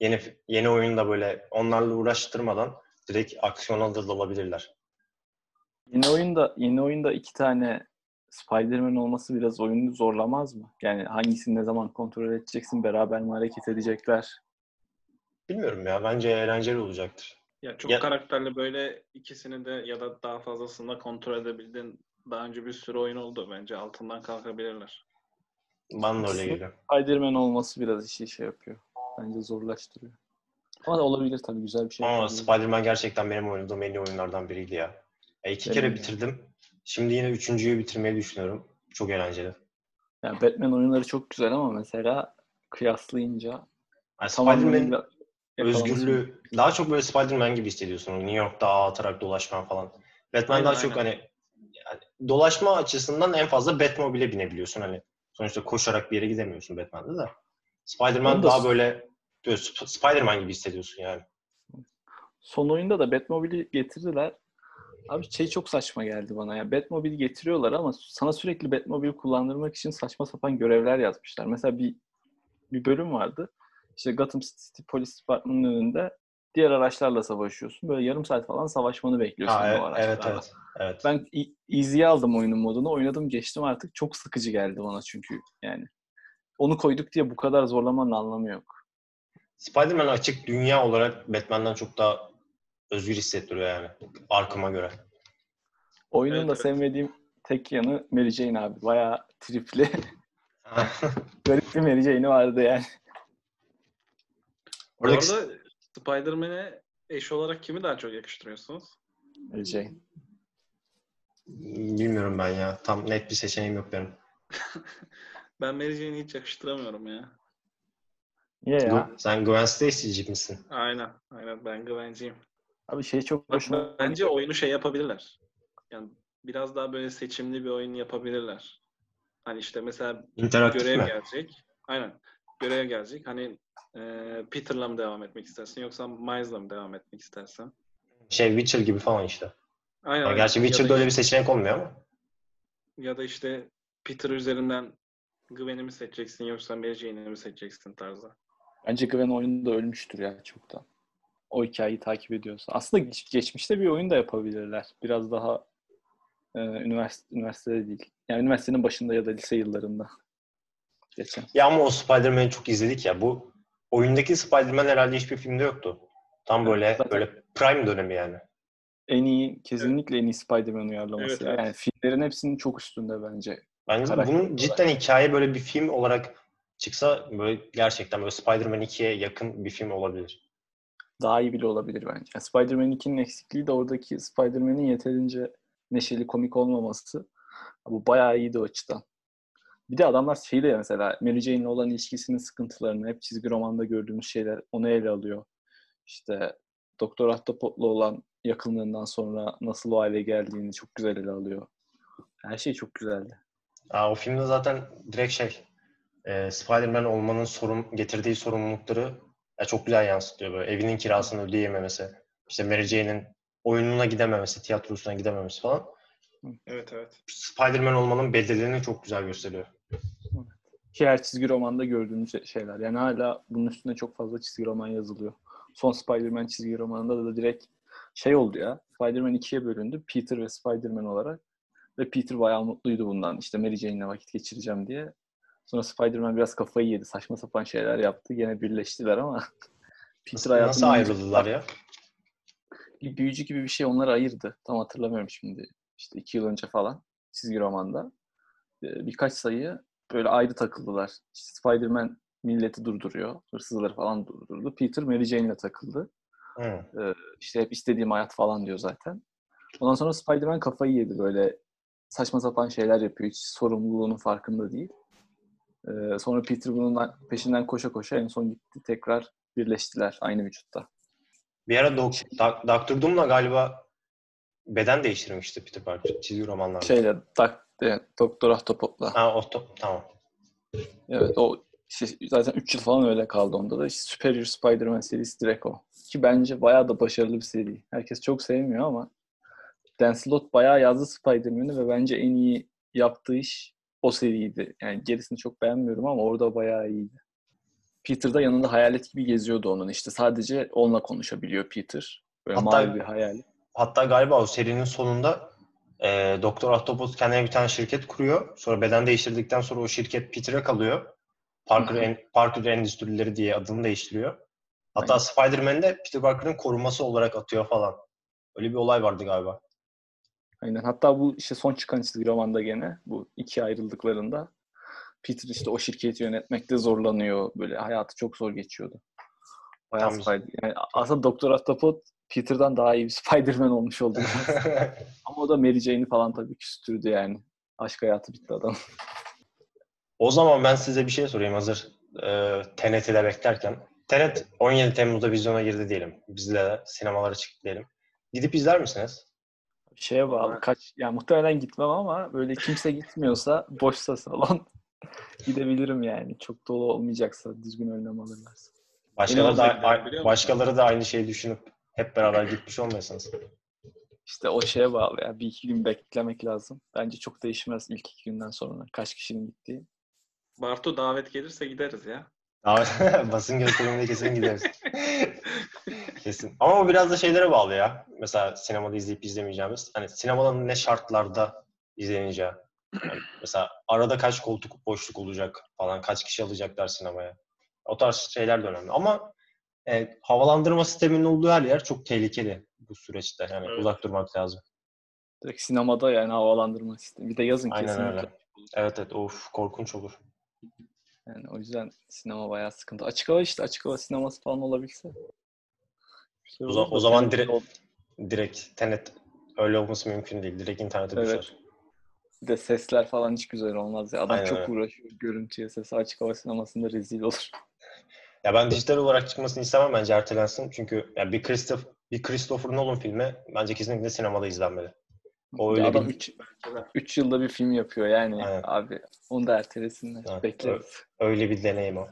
yeni yeni oyunda böyle onlarla uğraştırmadan direkt aksiyona da dalabilirler. Yeni oyunda yeni oyunda iki tane Spider-Man olması biraz oyunu zorlamaz mı? Yani hangisini ne zaman kontrol edeceksin, beraber mi hareket edecekler? Bilmiyorum ya. Bence eğlenceli olacaktır. Ya çok Ya- karakterli böyle ikisini de ya da daha fazlasını da kontrol edebildiğin daha önce bir sürü oyun oldu. Bence altından kalkabilirler. Bana da öyle geliyor. Spider-Man olması biraz işi şey yapıyor. Bence zorlaştırıyor. Ama da olabilir tabii güzel bir şey. Ama. Spider-Man gerçekten benim oynadığım en iyi oyunlardan biriydi ya. ya iki Benim kere bitirdim. Şimdi yine üçüncüyü bitirmeyi düşünüyorum. Çok eğlenceli. Yani Batman oyunları çok güzel ama mesela kıyaslayınca Yani Spider-Man özgürlüğü daha çok böyle Spider-Man gibi hissediyorsun. New York'ta ağ atarak dolaşman falan. Batman Aynen, daha çok aynen. hani yani dolaşma açısından en fazla Batmobile'e binebiliyorsun. Hani sonuçta koşarak bir yere gidemiyorsun Batman'de de. Spider-Man da- daha böyle, böyle Sp- Spider-Man gibi hissediyorsun yani. Son oyunda da Batmobile'i getirdiler. Abi şey çok saçma geldi bana ya. Batmobile getiriyorlar ama sana sürekli Batmobile kullandırmak için saçma sapan görevler yazmışlar. Mesela bir bir bölüm vardı. İşte Gotham City Polis Departmanı'nın önünde diğer araçlarla savaşıyorsun. Böyle yarım saat falan savaşmanı bekliyorsun Ha, o evet, araçlarla. evet, evet, evet. Ben easy'ye aldım oyunun modunu. Oynadım geçtim artık. Çok sıkıcı geldi bana çünkü yani. Onu koyduk diye bu kadar zorlamanın anlamı yok. Spider-Man açık dünya olarak Batman'den çok daha özgür hissettiriyor yani. Arkama göre. Oyunun Evet, da evet. sevmediğim tek yanı Mary Jane abi. Bayağı tripli. Garip bir Mary Jane'i vardı yani. Bu Oradaki arada Spider-Man'e eş olarak kimi daha çok yakıştırıyorsunuz? Mary Jane. bilmiyorum ben ya. Tam net bir seçeneğim yok benim. Ben Mary Jane'i hiç yakıştıramıyorum ya. Niye ya? Sen Gwen Stacy'ci misin? Aynen. Aynen ben güvenciyim. Abi şey çok Bak, hoşuma bence oyunu şey yapabilirler. Yani biraz daha böyle seçimli bir oyun yapabilirler. Hani işte mesela İnteraktif görev mi? gelecek. Aynen. Görev gelecek. Hani e, Peter'la mı devam etmek istersin yoksa Miles'la mı devam etmek istersen? Şey Witcher gibi falan işte. Aynen. Yani gerçi da Witcher'da öyle bir seçenek olmuyor ama. Ya da işte Peter üzerinden Gwen'i mi seçeceksin yoksa Mary Jane'i mi seçeceksin tarzı. Bence Gwen oyunda ölmüştür ya çoktan. O hikayeyi takip ediyorsa. Aslında geç- geçmişte bir oyun da yapabilirler. Biraz daha e, üniversite, üniversitede değil. Yani üniversitenin başında ya da lise yıllarında. Geçen. Ya ama o Spider-Man'i çok izledik ya. Bu oyundaki Spider-Man herhalde hiçbir filmde yoktu. Tam böyle Zaten- böyle prime dönemi yani. En iyi, kesinlikle en iyi Spider-Man uyarlaması. Evet, evet. Yani filmlerin hepsinin çok üstünde bence. Bence Karakter bunun olarak. cidden hikaye böyle bir film olarak çıksa böyle gerçekten böyle Spider-Man 2'ye yakın bir film olabilir. Daha iyi bile olabilir bence. Yani Spider-Man 2'nin eksikliği de oradaki Spider-Man'in yeterince neşeli, komik olmaması. Bu bayağı iyiydi o açıdan. Bir de adamlar şeyi de mesela Mary Jane'le olan ilişkisinin sıkıntılarını hep çizgi romanda gördüğümüz şeyler onu ele alıyor. İşte Doktor Ahtapot'la olan yakınlığından sonra nasıl o hale geldiğini çok güzel ele alıyor. Her şey çok güzeldi. Aa, o filmde zaten direkt şey e, Spider-Man olmanın sorun getirdiği sorumlulukları ya çok güzel yansıtıyor böyle. Evinin kirasını ödeyememesi, işte Mary Jane'in oyununa gidememesi, tiyatrosuna gidememesi falan. Evet evet. Spider-Man olmanın bedelini çok güzel gösteriyor. Ki her çizgi romanda gördüğümüz şeyler. Yani hala bunun üstüne çok fazla çizgi roman yazılıyor. Son Spider-Man çizgi romanında da direkt şey oldu ya. Spider-Man ikiye bölündü. Peter ve Spider-Man olarak. Ve Peter bayağı mutluydu bundan. İşte Mary Jane'le vakit geçireceğim diye. Sonra Spider-Man biraz kafayı yedi. Saçma sapan şeyler yaptı. Gene birleştiler ama Peter Nasıl, nasıl ayrıldılar ya? bir büyücü gibi bir şey onları ayırdı. Tam hatırlamıyorum şimdi. İşte iki yıl önce falan çizgi romanda. Ee, Birkaç sayı böyle ayrı takıldılar. İşte Spider-Man milleti durduruyor. Hırsızları falan durdurdu. Peter Mary Jane'le takıldı. Hı. İşte hep istediğim hayat falan diyor zaten. Ondan sonra Spider-Man kafayı yedi böyle saçma sapan şeyler yapıyor. Hiç sorumluluğunun farkında değil. Ee, sonra Peter bunun peşinden koşa koşa en son gitti. Tekrar birleştiler aynı vücutta. Bir ara Dok- Doctor Doom'la galiba beden değiştirmişti Peter Parker çizgi romanlarda. Şeyle dak, evet, Doktor Ahtapot'la. Ha o to- tamam. Evet o işte zaten 3 yıl falan öyle kaldı onda da. İşte Superior Spider-Man serisi direkt o. Ki bence bayağı da başarılı bir seri. Herkes çok sevmiyor ama Dan Slott bayağı yazdı Spider-Man'i ve bence en iyi yaptığı iş o seriydi. Yani gerisini çok beğenmiyorum ama orada bayağı iyiydi. Peter da yanında hayalet gibi geziyordu onun. İşte sadece onunla konuşabiliyor Peter. Böyle Hatta- mavi bir hayalet. Hatta galiba o serinin sonunda e, Doktor Octopus kendine bir tane şirket kuruyor. Sonra beden değiştirdikten sonra o şirket Peter'a kalıyor. Parker, en, Parker Endüstrileri diye adını değiştiriyor. Hatta Aynen. Spider-Man'de Peter Parker'ın koruması olarak atıyor falan. Öyle bir olay vardı galiba. Aynen. Hatta bu işte son çıkan çizgi romanda gene bu iki ayrıldıklarında Peter işte o şirketi yönetmekte zorlanıyor. Böyle hayatı çok zor geçiyordu. Bayağı Tam- Spider. Yani aslında Doktor Ahtapot Peter'dan daha iyi bir Spider-Man olmuş oldu. Ama o da Mary Jane'i falan tabii küstürdü yani. Aşk hayatı bitti adam. o zaman ben size bir şey sorayım hazır e, TNT'de beklerken. TNT 17 Temmuz'da vizyona girdi diyelim. Biz de sinemalara çıktık diyelim. Gidip izler misiniz? Şeye bağlı kaç yani muhtemelen gitmem ama böyle kimse gitmiyorsa boşsa salon gidebilirim yani. Çok dolu olmayacaksa düzgün önlem alırlarsa. Başkaları da, musun? başkaları da aynı şeyi düşünüp hep beraber gitmiş olmayasınız. İşte o şeye bağlı ya. Bir iki gün beklemek lazım. Bence çok değişmez ilk iki günden sonra. Kaç kişinin gittiği. Bartu davet gelirse gideriz ya. Abi, basın gösteriminde kesin gideriz. kesin. Ama o biraz da şeylere bağlı ya. Mesela sinemada izleyip izlemeyeceğimiz. Hani sinemada ne şartlarda izleneceği. Yani mesela arada kaç koltuk boşluk olacak falan. Kaç kişi alacaklar sinemaya. O tarz şeyler de önemli. Ama e, havalandırma sisteminin olduğu her yer çok tehlikeli bu süreçte. Yani Evet. uzak durmak lazım. Direkt sinemada yani havalandırma sistemi. Bir de yazın Aynen kesinlikle. öyle. Evet evet of korkunç olur. Yani o yüzden sinema bayağı sıkıntı. Açık hava işte açık hava sineması falan olabilse. Güzel O, olur za- da o zaman direkt o- direkt tenet öyle olması mümkün değil. Direkt internete Evet. düşer. Bir de sesler falan hiç güzel olmaz ya. Adam Aynen çok öyle. uğraşıyor görüntüye. Sesi açık hava sinemasında rezil olur. Ya ben dijital olarak çıkmasını istemem bence ertelensin. Çünkü ya bir Christopher, bir Christopher Nolan filmi bence kesinlikle sinemada izlenmeli. O öyle adam bir- 3 Bence de. 3 yılda bir film yapıyor yani. Aynen. Abi onu da ertelesinler. Evet, Bekleriz. Öyle bir deneyim o.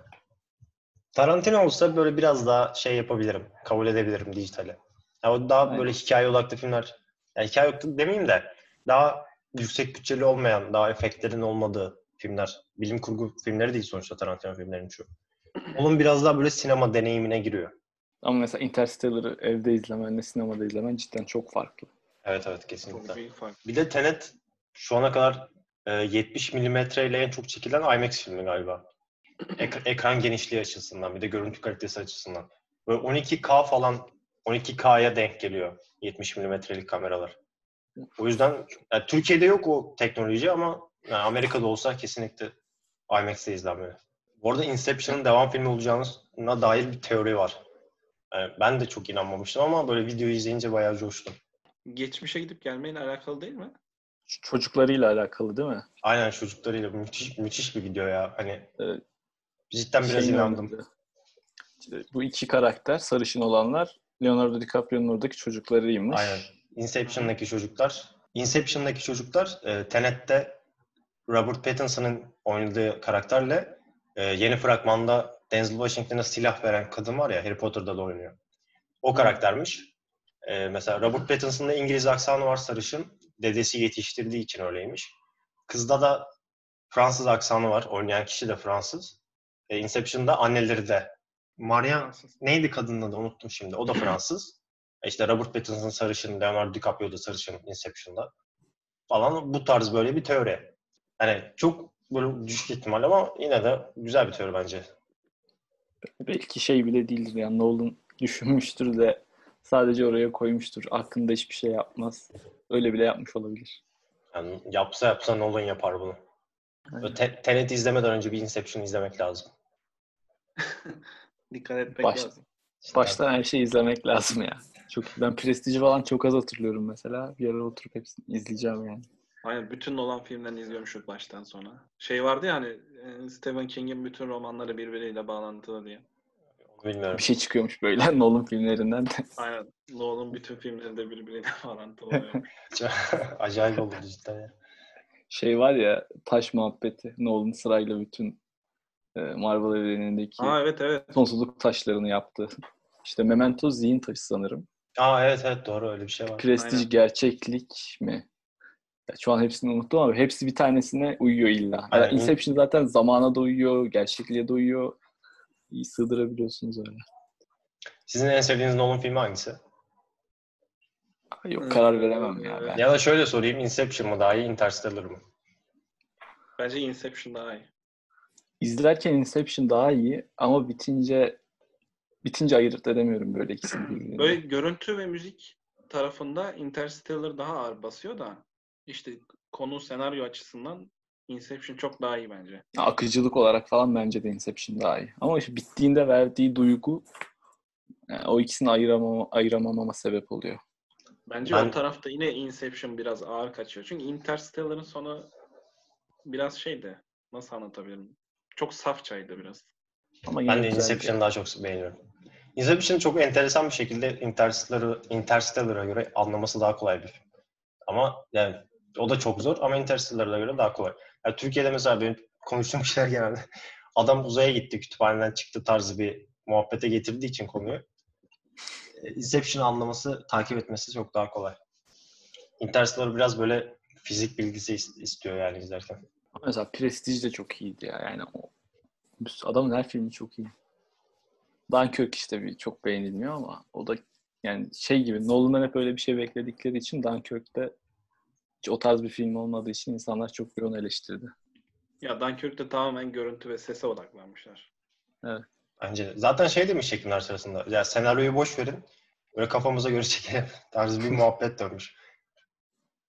Tarantino olsa böyle biraz daha şey yapabilirim. Kabul edebilirim dijitale. Ya o daha Aynen. böyle hikaye odaklı filmler. Ya hikaye odaklı demeyeyim de daha yüksek bütçeli olmayan, daha efektlerin olmadığı filmler. Bilim kurgu filmleri değil sonuçta Tarantino filmlerinin şu. Onun biraz daha böyle sinema deneyimine giriyor. Ama mesela Interstellar'ı evde izlemenle sinemada izlemen cidden çok farklı. Evet evet kesinlikle. Bir de Tenet şu ana kadar e, 70 milimetre ile en çok çekilen IMAX filmi galiba. Ek- ekran genişliği açısından bir de görüntü kalitesi açısından. Böyle 12K falan 12K'ya denk geliyor 70 milimetrelik kameralar. O yüzden yani Türkiye'de yok o teknoloji ama yani Amerika'da olsa kesinlikle IMAX'te izlenmeli. Bu arada Inception'ın devam filmi olacağına dair bir teori var. Yani ben de çok inanmamıştım ama böyle videoyu izleyince bayağı coştum. Geçmişe gidip gelmeyle alakalı değil mi? Çocuklarıyla alakalı değil mi? Aynen çocuklarıyla müthiş müthiş bir video ya. Hani Evet. cidden biraz Şeyin inandım. İşte bu iki karakter sarışın olanlar Leonardo DiCaprio'nun oradaki çocuklarıymış. Aynen. Inception'daki çocuklar. Inception'daki çocuklar e, Tenet'te Robert Pattinson'ın oynadığı karakterle e, yeni fragmanda Denzel Washington'a silah veren kadın var ya Harry Potter'da da oynuyor. O karaktermiş. E, mesela Robert Pattinson'da İngiliz aksanı var sarışın. Dedesi yetiştirdiği için öyleymiş. Kızda da Fransız aksanı var. Oynayan kişi de Fransız. E, Inception'da anneleri de. Maria Fransız. neydi kadının adı unuttum şimdi. O da Fransız. E İşte Robert Pattinson sarışın, Leonardo DiCaprio da sarışın Inception'da. Falan bu tarz böyle bir teori. Yani çok böyle düşük ihtimal ama yine de güzel bir teori bence. Belki şey bile değildir yani Nolan düşünmüştür de sadece oraya koymuştur. Hakkında hiçbir şey yapmaz. Öyle bile yapmış olabilir. Yani yapsa yapsa Nolan yapar bunu. Böyle Te- Tenet izlemeden önce bir Inception izlemek lazım. Dikkat etmek Baş- lazım. Baştan her şeyi izlemek lazım ya. Çok ben Prestij'i falan çok az hatırlıyorum mesela. Bir ara oturup hepsini izleyeceğim yani. Aynen bütün Nolan filmlerini izliyormuşum baştan sona. Şey vardı ya hani e, Stephen King'in bütün romanları birbiriyle bağlantılı diye. Bilmiyorum. Bir şey çıkıyormuş böyle Nolan filmlerinden de. Aynen. Nolan bütün filmleri de birbiriyle bağlantılı oluyor. Acayip oldu cidden ya. Şey var ya taş muhabbeti. Nolan sırayla bütün e, Marvel evrenindeki Aa evet evet. sonsuzluk taşlarını yaptı. İşte Memento zihin taşı sanırım. Aa evet evet doğru öyle bir şey var. Prestij Aynen. gerçeklik mi? Ya şu an hepsini unuttum ama hepsi bir tanesine uyuyor illa. Yani Inception zaten zamana da uyuyor, gerçekliğe de uyuyor. İyi sığdırabiliyorsunuz öyle. Sizin en sevdiğiniz Nolan filmi hangisi? Ay Yok Hmm. karar veremem ya ben. Ya da şöyle sorayım Inception mı daha iyi Interstellar mı? Bence Inception daha iyi. İzlerken Inception daha iyi ama bitince bitince ayırt edemiyorum böyle ikisini. Böyle görüntü ve müzik tarafında Interstellar daha ağır basıyor da işte konu senaryo açısından Inception çok daha iyi bence. Akıcılık olarak falan bence de Inception daha iyi. Ama işte bittiğinde verdiği duygu yani o ikisini ayıramama, ayıramamama sebep oluyor. Bence Ben- o tarafta yine Inception biraz ağır kaçıyor. Çünkü Interstellar'ın sonu biraz şeydi. Nasıl anlatabilirim? Çok safçaydı biraz. Ama Ben de. Inception'ı daha çok beğeniyorum. Inception çok enteresan bir şekilde Interstellar'ı Interstellar'a göre anlaması daha kolay bir film. Ama yani o da çok zor ama Interstellar'a göre daha kolay. Yani Türkiye'de mesela benim konuştuğum kişiler genelde adam uzaya gitti, kütüphaneden çıktı tarzı bir muhabbete getirdiği için konuyu. e, Inception'ı anlaması, takip etmesi çok daha kolay. Interstellar biraz böyle fizik bilgisi is- istiyor yani izlerken. Mesela Prestige de çok iyiydi ya. Yani o adamın her filmi çok iyi. Dunkirk işte bir çok beğenilmiyor ama o da yani şey gibi Nolan'dan hep öyle bir şey bekledikleri için Dunkirk'te hiç o tarz bir film olmadığı için insanlar çok yoğun eleştirdi. Ya Dunkirk'te tamamen görüntü ve sese odaklanmışlar. Bence de. Zaten şey demiş çekimler sırasında. Ya senaryoyu boş verin. Böyle kafamıza göre çekelim. tarzı bir muhabbet dönmüş.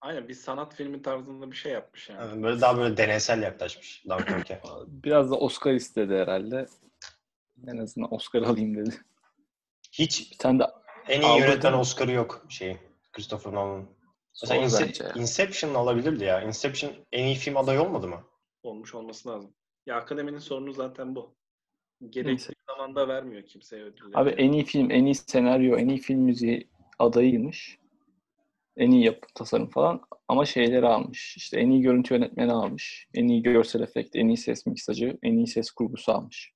Aynen bir sanat filmi tarzında bir şey yapmış yani. Yani böyle daha böyle deneysel yaklaşmış Dunkirk'e. Biraz da Oscar istedi herhalde. En azından Oscar alayım dedi. Hiç Bir tane de en iyi yönetmen? Oscar'ı yok şeyin. Christopher Nolan'ın. Mesela bence ya. Inception alabilirdi ya. Inception en iyi film adayı olmadı mı? Olmuş olması lazım. Ya akademinin sorunu zaten bu. Gerekli Neyse. zamanda vermiyor kimseye ödülleri. Abi en iyi film, en iyi senaryo, en iyi film müziği adayıymış. En iyi yapı tasarım falan. Ama şeyleri almış. İşte en iyi görüntü yönetmeni almış. En iyi görsel efekt, en iyi ses miksajı, en iyi ses kurgusu almış.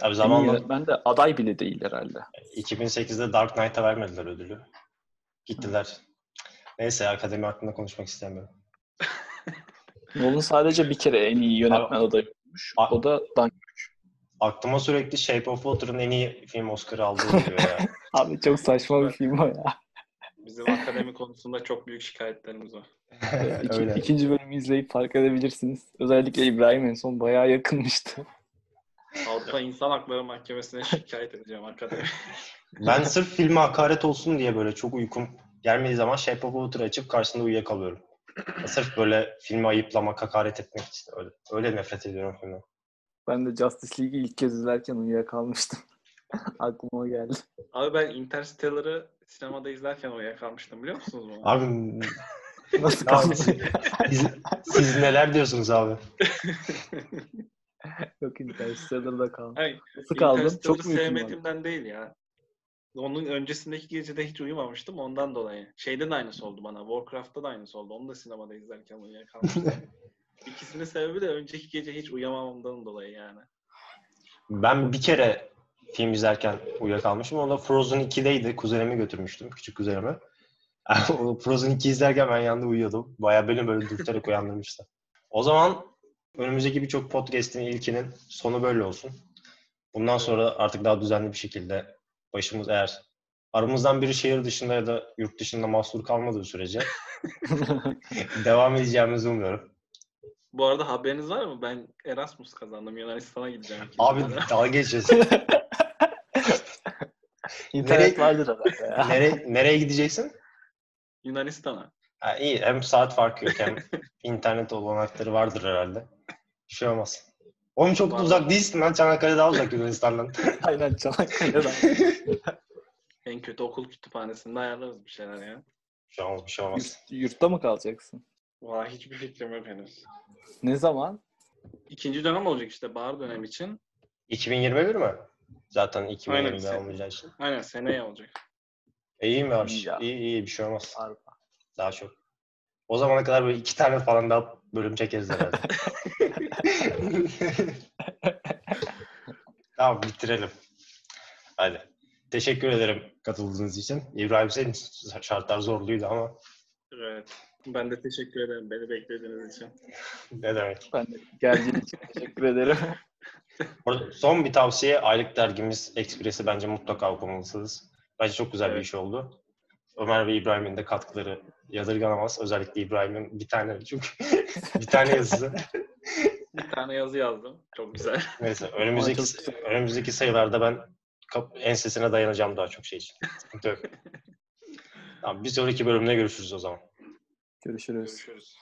Abi En iyi zamanla yönetmen de aday bile değil herhalde. 2008'de Dark Knight'a vermediler ödülü. Gittiler. Neyse akademi hakkında konuşmak istemiyorum. Nolan sadece bir kere en iyi yönetmen adayı olmuş. A- O da Dunkirk. Aklıma sürekli Shape of Water'ın en iyi film Oscar'ı aldığı geliyor ya. Abi çok saçma bir film o ya. Bizim akademi konusunda çok büyük şikayetlerimiz var. İki, Öyle. ikinci bölümü izleyip fark edebilirsiniz. Özellikle İbrahim en son bayağı yakınmıştı. Avrupa İnsan Hakları Mahkemesi'ne şikayet edeceğim akademi. Ben sırf filme hakaret olsun diye böyle çok uykum gelmediği zaman Shape of Water'ı açıp karşısında uyuyakalıyorum. Sırf böyle filmi ayıplamak, hakaret etmek için öyle, öyle nefret ediyorum filmden. Ben de Justice League'i ilk kez izlerken uyuyakalmıştım. Aklıma geldi. Abi ben Interstellar'ı sinemada izlerken uyuyakalmıştım biliyor musunuz bunu? Abi Nasıl Abi, kaldı? siz, siz neler diyorsunuz abi? Yok Interstellar'da kaldım. Hayır, Nasıl kaldım? Çok mu sevmediğimden değil ya. Onun öncesindeki gecede hiç uyumamıştım ondan dolayı. Şeyde de aynısı oldu bana. Warcraft'ta da aynısı oldu. Onu da sinemada izlerken uyuyakalmıştım. İkisinin sebebi de önceki gece hiç uyuyamamamdan dolayı yani. Ben bir kere film izlerken uyuyakalmışım. O da Frozen 2'deydi. Kuzenimi götürmüştüm. Küçük kuzenimi. Frozen 2 izlerken ben yanında uyuyordum. Bayağı beni böyle dürterek uyandırmıştı. O zaman önümüzdeki birçok podcast'in ilkinin sonu böyle olsun. Bundan sonra artık daha düzenli bir şekilde başımız eğer aramızdan biri şehir dışında ya da yurt dışında mahsur kalmadığı sürece devam edeceğimizi umuyorum. Bu arada haberiniz var mı? Ben Erasmus kazandım. Yunanistan'a gideceğim. Abi dalga geçiyorsun. İnternet Nereye- vardır herhalde ya. Nereye, nereye gideceksin? Yunanistan'a. Ha, iyi. Hem saat farkı yok hem internet olanakları vardır herhalde. Bir şey olmaz. Oğlum çok da Var. uzak değilsin lan. Çanakkale daha uzak Yunanistan'dan. Aynen Çanakkale'den. En kötü okul kütüphanesinde ayarlarız bir şeyler ya. bir şey olmaz. Bir şey olmaz. Yurt- yurtta mı kalacaksın? Valla hiçbir fikrim yok henüz. Ne zaman? İkinci dönem olacak işte bahar dönem için. 2021 mi? Zaten 2020'de Aynen. olmayacağı için. Aynen seneye olacak. E, iyi mi var? İyi ya. İyi iyi bir şey olmaz. Harbi. Daha çok. O zamana kadar böyle iki tane falan daha bölüm çekeriz herhalde. tamam bitirelim. Hadi. Teşekkür ederim katıldığınız için. İbrahim senin şartlar zorluydu ama Evet. Ben de teşekkür ederim beni beklediğiniz için. ne demek. Ben de geldiğin için teşekkür ederim. Orada Son bir tavsiye aylık dergimiz Express'i bence mutlaka okumalısınız. Bence çok güzel bir Evet. iş oldu. Ömer ve İbrahim'in de katkıları yadırganamaz. Özellikle İbrahim'in bir tane çünkü bir tane yazısı. Bir tane yazı yazdım. Çok güzel. Neyse önümüzdeki önümüzdeki sayılarda ben kap- ensesine dayanacağım daha çok şey için. Sıkıntı yok. Tamam, bir sonraki bölümde görüşürüz o zaman. Görüşürüz. Görüşürüz.